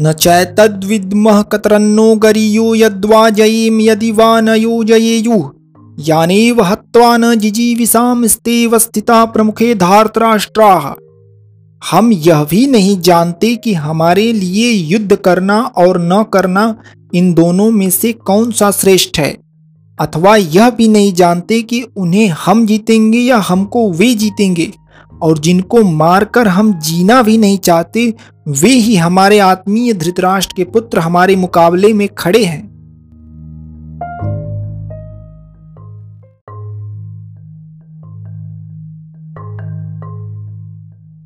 न चैतद्विद्मः कतरन्नो गरीयो यद्वा जयेम यदि वा न योजयेयुः। यानेव हत्वा न जिजीविषाम स्तेव स्थिता प्रमुखे धार्तराष्ट्राः। हम यह भी नहीं जानते कि हमारे लिए युद्ध करना और न करना इन दोनों में से कौन सा श्रेष्ठ है। अथवा यह भी नहीं जानते कि उन्हें हम जीतेंगे या हमको वे जीतेंगे। और जिनको मारकर हम जीना भी नहीं चाहते, वे ही हमारे आत्मीय धृतराष्ट्र के पुत्र हमारे मुकाबले में खड़े हैं।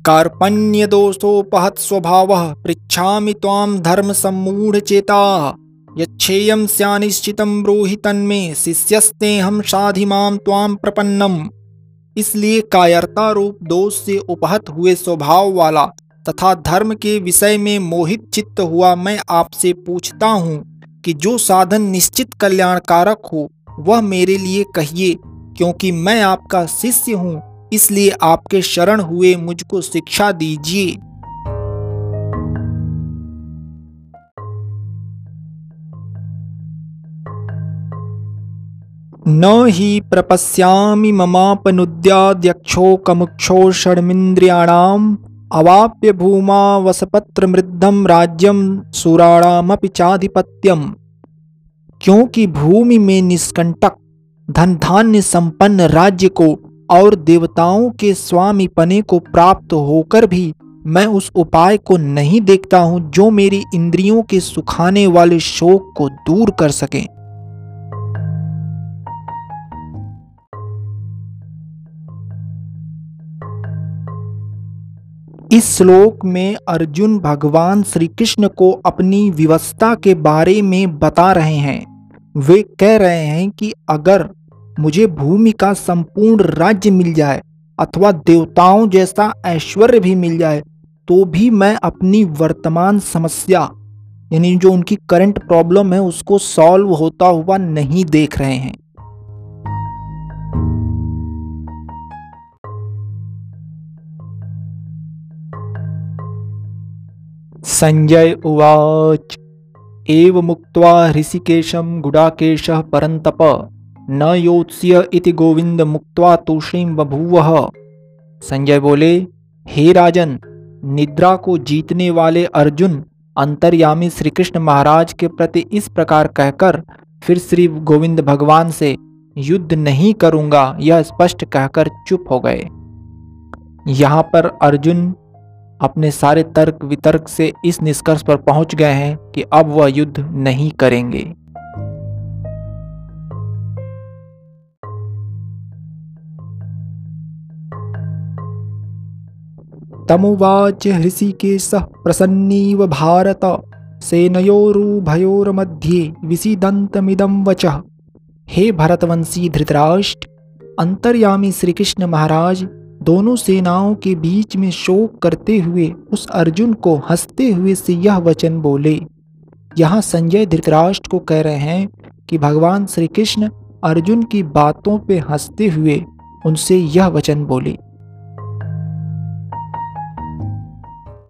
कार्पण्यदोषोपहत स्वभाव पृछा त्वां धर्म सम्मूढ़ चेता यच्छेयं स्यानिश्चितं ब्रूहि तन्मे शिष्यस्ते हम साधि माम प्रपन्नम। इसलिए कायरता रूप दोष से उपहत हुए स्वभाव वाला तथा धर्म के विषय में मोहित चित्त हुआ मैं आपसे पूछता हूँ कि जो साधन निश्चित कल्याणकारक हो, वह मेरे लिए कहिए, क्योंकि मैं आपका शिष्य हूँ, इसलिए आपके शरण हुए मुझको शिक्षा दीजिए। न ही प्रपश्यामि ममापनुद्याद्यक्षो कमुक्षो अवाप्य भूमा वसपत्रमृद्धम राज्यम सुराणामपि चाधिपत्यम। क्योंकि भूमि में निष्कंटक धन धान्य संपन्न राज्य को और देवताओं के स्वामी पने को प्राप्त होकर भी मैं उस उपाय को नहीं देखता हूँ जो मेरी इंद्रियों के सुखाने वाले शोक को दूर कर सके। इस श्लोक में अर्जुन भगवान श्री कृष्ण को अपनी व्यवस्था के बारे में बता रहे हैं। वे कह रहे हैं कि अगर मुझे भूमि का संपूर्ण राज्य मिल जाए अथवा देवताओं जैसा ऐश्वर्य भी मिल जाए तो भी मैं अपनी वर्तमान समस्या, यानी जो उनकी करंट प्रॉब्लम है, उसको सॉल्व होता हुआ नहीं देख रहे हैं। संजय उवाच। एव मुक्त्वा ऋषिकेशं गुडाकेशः परन्तप। न योत्स्य इति गोविंद मुक्त्वा तूषणीम बभूव। संजय बोले, हे राजन, निद्रा को जीतने वाले अर्जुन अंतर्यामी श्री कृष्ण महाराज के प्रति इस प्रकार कहकर फिर श्री गोविंद भगवान से युद्ध नहीं करूँगा, यह स्पष्ट कहकर चुप हो गए। यहाँ पर अर्जुन अपने सारे तर्क वितर्क से इस निष्कर्ष पर पहुँच गए हैं कि अब वह युद्ध नहीं करेंगे। तमुवाच हृषिकेशः प्रसन्नीव भारत सेनयोरुभयोर्मध्ये विसीदन्तमिदं वचः। हे भरतवंशी धृतराष्ट्र, अंतर्यामी श्री कृष्ण महाराज दोनों सेनाओं के बीच में शोक करते हुए उस अर्जुन को हँसते हुए से यह वचन बोले, यहाँ संजय धृतराष्ट्र को कह रहे हैं कि भगवान श्री कृष्ण अर्जुन की बातों पे हँसते हुए उनसे यह वचन बोले